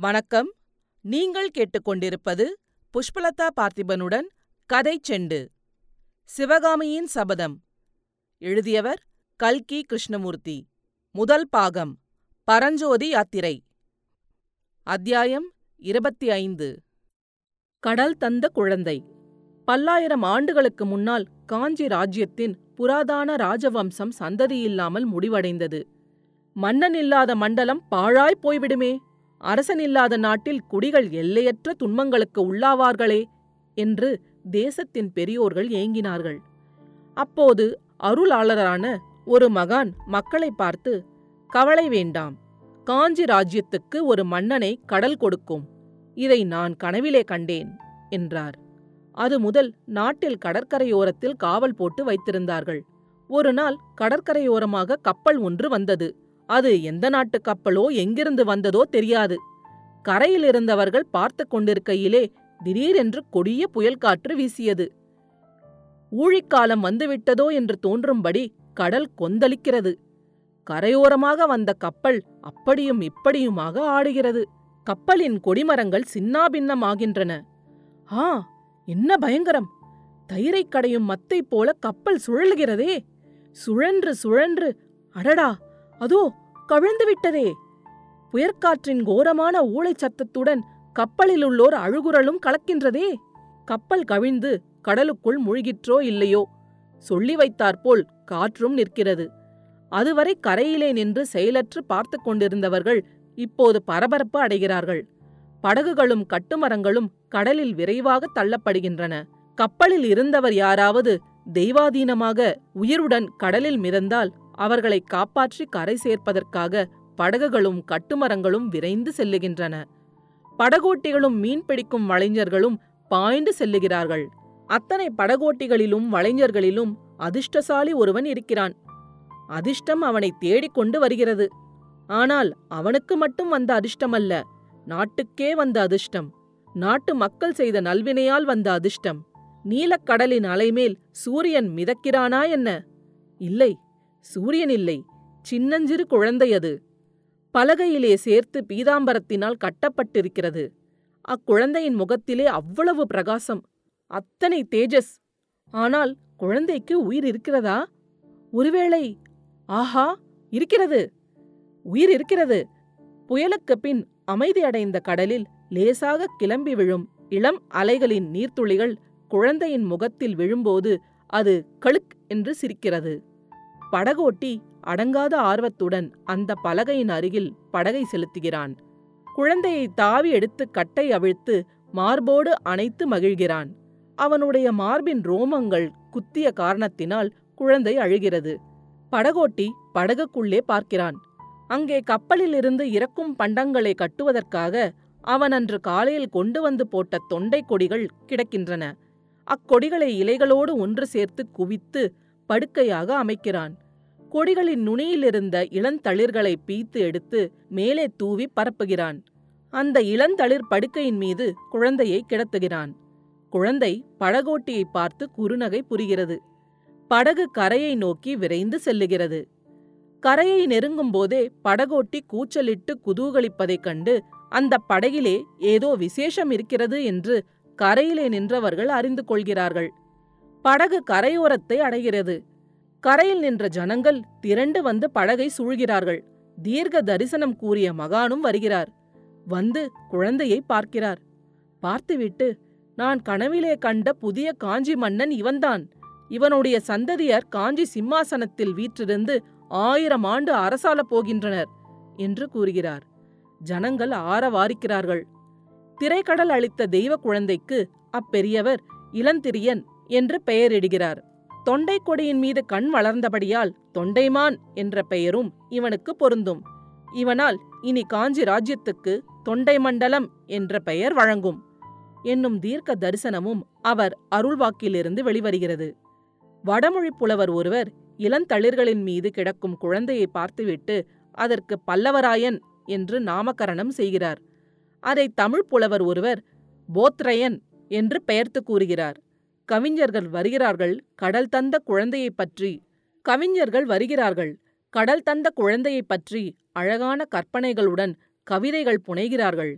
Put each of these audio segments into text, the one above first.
வணக்கம். நீங்கள் கேட்டுக்கொண்டிருப்பது புஷ்பலதா பார்த்திபனுடன் கதை செண்டு. சிவகாமியின் சபதம். எழுதியவர் கல்கி கிருஷ்ணமூர்த்தி. முதல் பாகம். பரஞ்சோதி யாத்திரை. அத்தியாயம் இருபத்தி ஐந்து கடல் தந்த குழந்தை. பல்லாயிரம் ஆண்டுகளுக்கு முன்னால் காஞ்சி ராஜ்யத்தின் புராதான ராஜவம்சம் சந்ததியில்லாமல் முடிவடைந்தது. மன்னன் இல்லாத மண்டலம் பாழாய் போய்விடுமே. அரசன் இல்லாத நாட்டில் குடிகள் எல்லையற்ற துன்பங்களுக்கு உள்ளாவார்களே என்று தேசத்தின் பெரியோர்கள் ஏங்கினார்கள். அப்போது அருளாளரான ஒரு மகான் மக்களை பார்த்து கவலை வேண்டாம். காஞ்சி ராஜ்யத்துக்கு ஒரு மன்னனை கடல் கொடுக்கும். இதை நான் கனவிலே கண்டேன் என்றார். அது முதல் நாட்டில் கடற்கரையோரத்தில் காவல் போட்டு வைத்திருந்தார்கள். ஒரு நாள் கடற்கரையோரமாக கப்பல் ஒன்று வந்தது. அது எந்த நாட்டு கப்பலோ எங்கிருந்து வந்ததோ தெரியாது. கரையில் இருந்தவர்கள் பார்த்து கொண்டிருக்கையிலே திடீரென்று கொடிய புயல் காற்று வீசியது. ஊழிக்காலம் வந்துவிட்டதோ என்று தோன்றும்படி கடல் கொந்தளிக்கிறது. கரையோரமாக வந்த கப்பல் அப்படியும் இப்படியுமாக ஆடுகிறது. கப்பலின் கொடிமரங்கள் சின்னாபின்னமாகின்றன. ஆ என்ன பயங்கரம்! தயிரை கடையும் மத்தை போல கப்பல் சுழல்கிறதே! சுழன்று சுழன்று! அடடா! அதோ கவிழ்ந்து விட்டதே. புயற்காற்றின் கோரமான ஊளைச் சத்தத்துடன் கப்பலில் உள்ளோர் அழுகுரலும் கலக்கின்றதே. கப்பல் கவிழ்ந்து கடலுக்குள் மூழ்கிற்றோ இல்லையோ? சொல்லி வைத்தாற்போல் காற்றும் நிற்கிறது. அதுவரை கரையிலே நின்று செயலற்று பார்த்து கொண்டிருந்தவர்கள் இப்போது பரபரப்பு அடைகிறார்கள். படகுகளும் கட்டுமரங்களும் கடலில் விரைவாக தள்ளப்படுகின்றன. கப்பலில் இருந்தவர் யாராவது தெய்வாதீனமாக உயிருடன் கடலில் மிதந்தால் அவர்களை காப்பாற்றி கரை சேர்ப்பதற்காக படகுகளும் கட்டுமரங்களும் விரைந்து செல்லுகின்றன. படகோட்டிகளும் மீன் பிடிக்கும் வளைஞர்களும் பாய்ந்து செல்லுகிறார்கள். அத்தனை படகோட்டிகளிலும் வளைஞர்களிலும் அதிர்ஷ்டசாலி ஒருவன் இருக்கிறான். அதிர்ஷ்டம் அவனை தேடிக்கொண்டு வருகிறது. ஆனால் அவனுக்கு மட்டும் வந்த அதிர்ஷ்டமல்ல. நாட்டுக்கே வந்த அதிர்ஷ்டம். நாட்டு மக்கள் செய்த நல்வினையால் வந்த அதிர்ஷ்டம். நீலக்கடலின் அலைமேல் சூரியன் மிதக்கிறானா என்ன? இல்லை. சூரியன் இல்லை. சின்னஞ்சிறு குழந்தை அது. பலகையிலே சேர்த்து பீதாம்பரத்தினால் கட்டப்பட்டிருக்கிறது. அக்குழந்தையின் முகத்திலே அவ்வளவு பிரகாசம். அத்தனை தேஜஸ். ஆனால் குழந்தைக்கு உயிர் இருக்கிறதா? ஒருவேளை ஆஹா இருக்கிறது. உயிர் இருக்கிறது. புயலுக்கு பின் அமைதியடைந்த கடலில் லேசாக கிளம்பி விழும் இளம் அலைகளின் நீர்த்துளிகள் குழந்தையின் முகத்தில் விழும்போது அது கழுக் என்று சிரிக்கிறது. படகோட்டி அடங்காத ஆர்வத்துடன் அந்த பலகையின் அருகில் படகை செலுத்துகிறான். குழந்தையை தாவி எடுத்து கட்டை அவிழ்த்து மார்போடு அணைத்து மகிழ்கிறான். அவனுடைய மார்பின் ரோமங்கள் குத்திய காரணத்தினால் குழந்தை அழுகிறது. படகோட்டி படகுக்குள்ளே பார்க்கிறான். அங்கே கப்பலிலிருந்து இறக்கும் பண்டங்களை கட்டுவதற்காக அவன் அன்று காலையில் கொண்டு வந்து போட்ட தொண்டை கொடிகள் கிடக்கின்றன. அக்கொடிகளை இலைகளோடு ஒன்று சேர்த்து குவித்து படுக்கையாக அமைக்கிறான். கொடிகளின் நுனியிலிருந்த இளந்தளிர்களை பீத்து எடுத்து மேலே தூவி பரப்புகிறான். அந்த இளந்தளிர் படுக்கையின் மீது குழந்தையை கிடத்துகிறான். குழந்தை படகோட்டியை பார்த்து குறுநகை புரிகிறது. படகு கரையை நோக்கி விரைந்து செல்லுகிறது. கரையை நெருங்கும் போதே படகோட்டி கூச்சலிட்டு குதூகலிப்பதைக் கண்டு அந்த படகிலே ஏதோ விசேஷம் இருக்கிறது என்று கரையிலே நின்றவர்கள் அறிந்து கொள்கிறார்கள். படகு கரையோரத்தை அடைகிறது. கரையில் நின்ற ஜனங்கள் திரண்டு வந்து படகை சூழ்கிறார்கள். தீர்க்க தரிசனம் கூறிய மகானும் வருகிறார். வந்து குழந்தையை பார்க்கிறார். பார்த்துவிட்டு நான் கனவிலே கண்ட புதிய காஞ்சி மன்னன் இவன்தான். இவனுடைய சந்ததியர் காஞ்சி சிம்மாசனத்தில் வீற்றிருந்து ஆயிரம் ஆண்டு அரசால போகின்றனர் என்று கூறுகிறார். ஜனங்கள் ஆரவாரிக்கிறார்கள். திரைக்கடல் அளித்த தெய்வ குழந்தைக்கு அப்பெரியவர் இளந்திரியன் என்று பெயரிடுகிறார். தொண்டை கொடியின் மீது கண் வளர்ந்தபடியால் தொண்டைமான் என்ற பெயரும் இவனுக்கு பொருந்தும். இவனால் இனி காஞ்சி ராஜ்யத்துக்கு தொண்டை மண்டலம் என்ற பெயர் வழங்கும். என்னும் தீர்க்க தரிசனமும் அவர் அருள்வாக்கிலிருந்து வெளிவருகிறது. வடமொழி புலவர் ஒருவர் இளந்தளிர்களின் மீது கிடக்கும் குழந்தையை பார்த்துவிட்டு அதற்கு பல்லவராயன் என்று நாமகரணம் செய்கிறார். அதை தமிழ் புலவர் ஒருவர் போத்ரயன் என்று பெயர்த்து கூறுகிறார். கவிஞர்கள் வருகிறார்கள் கடல் தந்த குழந்தையைப் பற்றி. கவிஞர்கள் வருகிறார்கள் கடல் தந்த குழந்தையைப் பற்றி அழகான கற்பனைகளுடன் கவிதைகள் புனைகிறார்கள்.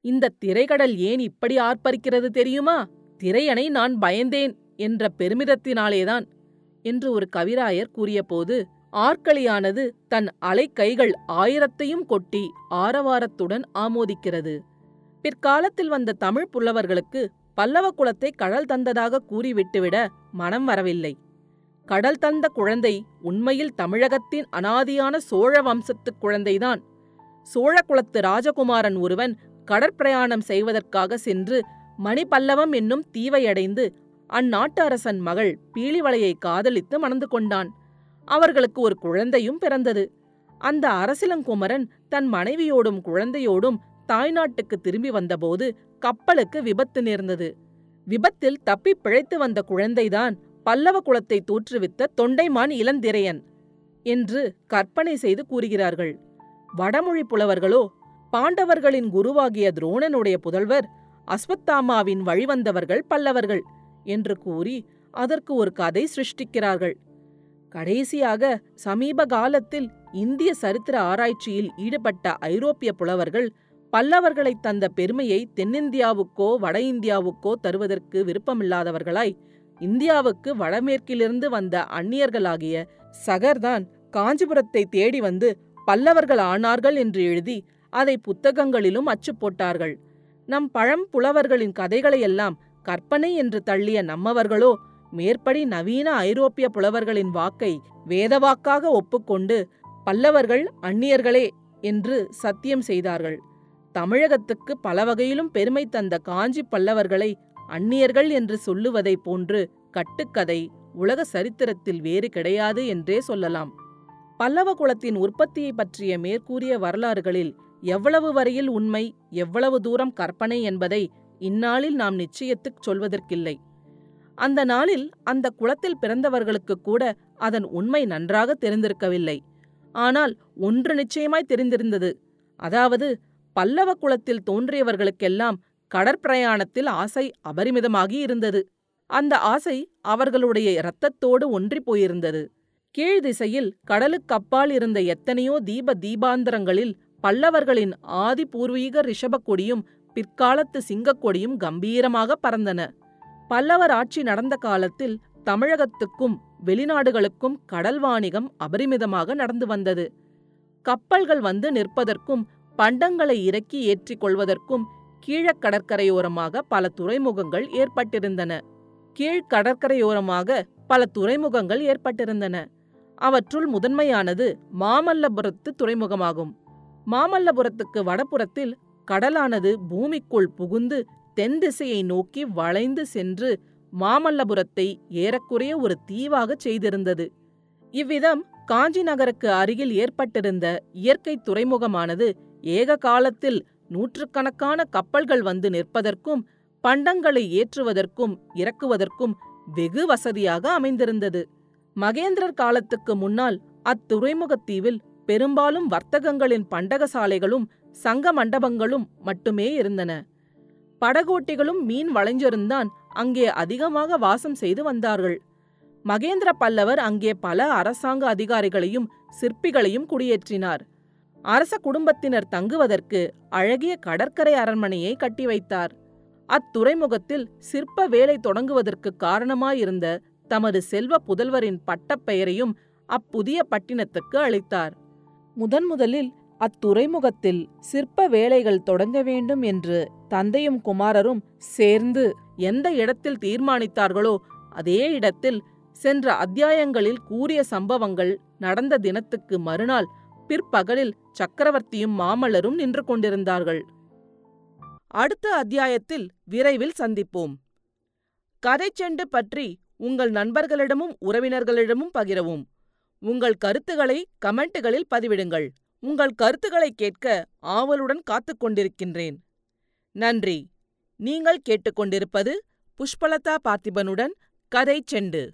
இந்த திரைக்கடல் ஏன் இப்படி ஆர்ப்பரிக்கிறது தெரியுமா? திரையனை நான் பயந்தேன் என்ற பெருமிதத்தினாலேதான் என்று ஒரு கவிராயர் கூறியபோது ஆற்களியானது தன் அலைக்கைகள் ஆயிரத்தையும் கொட்டி ஆரவாரத்துடன் ஆமோதிக்கிறது. பிற்காலத்தில் வந்த தமிழ் புலவர்களுக்கு பல்லவ குலத்தை கடல் தந்ததாக கூறிவிட்டுவிட மனம் வரவில்லை. கடல் தந்த குழந்தை உண்மையில் தமிழகத்தின் அனாதியான சோழ வம்சத்துக் குழந்தைதான். சோழ குலத்து ராஜகுமாரன் ஒருவன் கடற்பிரயாணம் செய்வதற்காக சென்று மணிபல்லவம் என்னும் தீவையடைந்து அந்நாட்டு அரசன் மகள் பீலிவளையை காதலித்து மணந்து கொண்டான். அவர்களுக்கு ஒரு குழந்தையும் பிறந்தது. அந்த அரசிலங்குமரன் தன் மனைவியோடும் குழந்தையோடும் தாய்நாட்டுக்கு திரும்பி வந்தபோது கப்பலுக்கு விபத்து நேர்ந்தது. விபத்தில் தப்பி பிழைத்து வந்த குழந்தைதான் பல்லவ குலத்தை தோற்றுவித்த தொண்டைமான் இளந்திரையன் என்று கற்பனை செய்து கூறுகிறார்கள். வடமொழி புலவர்களோ பாண்டவர்களின் குருவாகிய துரோணனுடைய புதல்வர் அஸ்வத்தாமாவின் வழிவந்தவர்கள் பல்லவர்கள் என்று கூறி அதற்கு ஒரு கதை சிருஷ்டிக்கிறார்கள். கடைசியாக சமீப காலத்தில் இந்திய சரித்திர ஆராய்ச்சியில் ஈடுபட்ட ஐரோப்பிய புலவர்கள் பல்லவர்களை தந்த பெருமையை தென்னிந்தியாவுக்கோ வட இந்தியாவுக்கோ தருவதற்கு விருப்பமில்லாதவர்களாய் இந்தியாவுக்கு வடமேற்கிலிருந்து வந்த அந்நியர்களாகிய சகர்தான் காஞ்சிபுரத்தை தேடி வந்து பல்லவர்கள் ஆனார்கள் என்று எழுதி அதை புத்தகங்களிலும் அச்சு போட்டார்கள். நம் பழம் புலவர்களின் கதைகளையெல்லாம் கற்பனை என்று தள்ளிய நம்மவர்களோ மேற்படி நவீன ஐரோப்பிய புலவர்களின் வாக்கை வேதவாக்காக ஒப்புக்கொண்டு பல்லவர்கள் அந்நியர்களே என்று சத்தியம் செய்தார்கள். தமிழகத்துக்கு பல வகையிலும் பெருமை தந்த காஞ்சி பல்லவர்களை அந்நியர்கள் என்று சொல்லுவதைப் போன்று கட்டுக்கதை உலக சரித்திரத்தில் வேறு கிடையாது என்றே சொல்லலாம். பல்லவ குலத்தின் உற்பத்தியை பற்றிய மேற்கூறிய வரலாறுகளில் எவ்வளவு வரையில் உண்மை எவ்வளவு தூரம் கற்பனை என்பதை இந்நாளில் நாம் நிச்சயத்துக் சொல்வதற்கில்லை. அந்த நாளில் அந்த குலத்தில் பிறந்தவர்களுக்கு கூட அதன் உண்மை நன்றாக தெரிந்திருக்கவில்லை. ஆனால் ஒன்று நிச்சயமாய் தெரிந்திருந்தது. அதாவது பல்லவ குலத்தில் தோன்றியவர்களுக்கெல்லாம் கடற்பிரயாணத்தில் ஆசை அபரிமிதமாகி இருந்தது. அந்த ஆசை அவர்களுடைய இரத்தத்தோடு ஒன்றிப் போயிருந்தது. கீழ் திசையில் கடலுக்கப்பால் இருந்த எத்தனையோ தீப தீபாந்தரங்களில் பல்லவர்களின் ஆதி பூர்வீக ரிஷபக் கொடியும் பிற்காலத்து சிங்கக்கொடியும் கம்பீரமாக பறந்தன. பல்லவர் ஆட்சி நடந்த காலத்தில் தமிழகத்துக்கும் வெளிநாடுகளுக்கும் கடல் வாணிகம் அபரிமிதமாக நடந்து வந்தது. கப்பல்கள் வந்து நிற்பதற்கும் பண்டங்களை இறக்கி ஏற்றிக் கொள்வதற்கும் கீழக் கடற்கரையோரமாக பல துறைமுகங்கள் ஏற்பட்டிருந்தன. கீழ்கடற்கரையோரமாக பல துறைமுகங்கள் ஏற்பட்டிருந்தன. அவற்றுள் முதன்மையானது மாமல்லபுரத்து துறைமுகமாகும். மாமல்லபுரத்துக்கு வடபுறத்தில் கடலானது பூமிக்குள் புகுந்து தென் திசையை நோக்கி வளைந்து சென்று மாமல்லபுரத்தை ஏறக்குறைய ஒரு தீவாகச் செய்திருந்தது. இவ்விதம் காஞ்சி நகருக்கு அருகில் ஏற்பட்டிருந்த இயற்கை துறைமுகமானது ஏக காலத்தில் நூற்றுக்கணக்கான கப்பல்கள் வந்து நிற்பதற்கும் பண்டங்களை ஏற்றுவதற்கும் இறக்குவதற்கும் வெகு வசதியாக அமைந்திருந்தது. மகேந்திரர் காலத்துக்கு முன்னால் அத்துறைமுகத்தீவில் பெரும்பாலும் வர்த்தகங்களின் பண்டகசாலைகளும் சங்க மண்டபங்களும் மட்டுமே இருந்தன. படகோட்டிகளும் மீன் வளைஞ்சருந்தான் அங்கே அதிகமாக வாசம் செய்து வந்தார்கள். மகேந்திர பல்லவர் அங்கே பல அரசாங்க அதிகாரிகளையும் சிற்பிகளையும் குடியேற்றினார். அரச குடும்பத்தினர் தங்குவதற்கு அழகிய கடற்கரை அரண்மனையை கட்டி வைத்தார். அத்துறைமுகத்தில் சிற்ப வேலை தொடங்குவதற்கு காரணமாயிருந்த தமது செல்வ புதல்வரின் பட்டப்பெயரையும் அப்புதிய பட்டினத்துக்கு அளித்தார். முதன் முதலில் அத்துறைமுகத்தில் சிற்ப வேலைகள் தொடங்க வேண்டும் என்று தந்தையும் குமாரரும் சேர்ந்து எந்த இடத்தில் தீர்மானித்தார்களோ அதே இடத்தில் சென்ற அத்தியாயங்களில் கூறிய சம்பவங்கள் நடந்த தினத்துக்கு மறுநாள் பிற்பகலில் சக்கரவர்த்தியும் மாமல்லரும் நின்று கொண்டிருந்தார்கள். அடுத்த அத்தியாயத்தில் விரைவில் சந்திப்போம். கதைச்செண்டு பற்றி உங்கள் நண்பர்களிடமும் உறவினர்களிடமும் பகிரவும். உங்கள் கருத்துக்களை கமெண்ட்டுகளில் பதிவிடுங்கள். உங்கள் கருத்துக்களை கேட்க ஆவலுடன் காத்துக் கொண்டிருக்கின்றேன். நன்றி. நீங்கள் கேட்டுக்கொண்டிருப்பது புஷ்பலதா பார்த்திபனுடன் கதை செண்டு.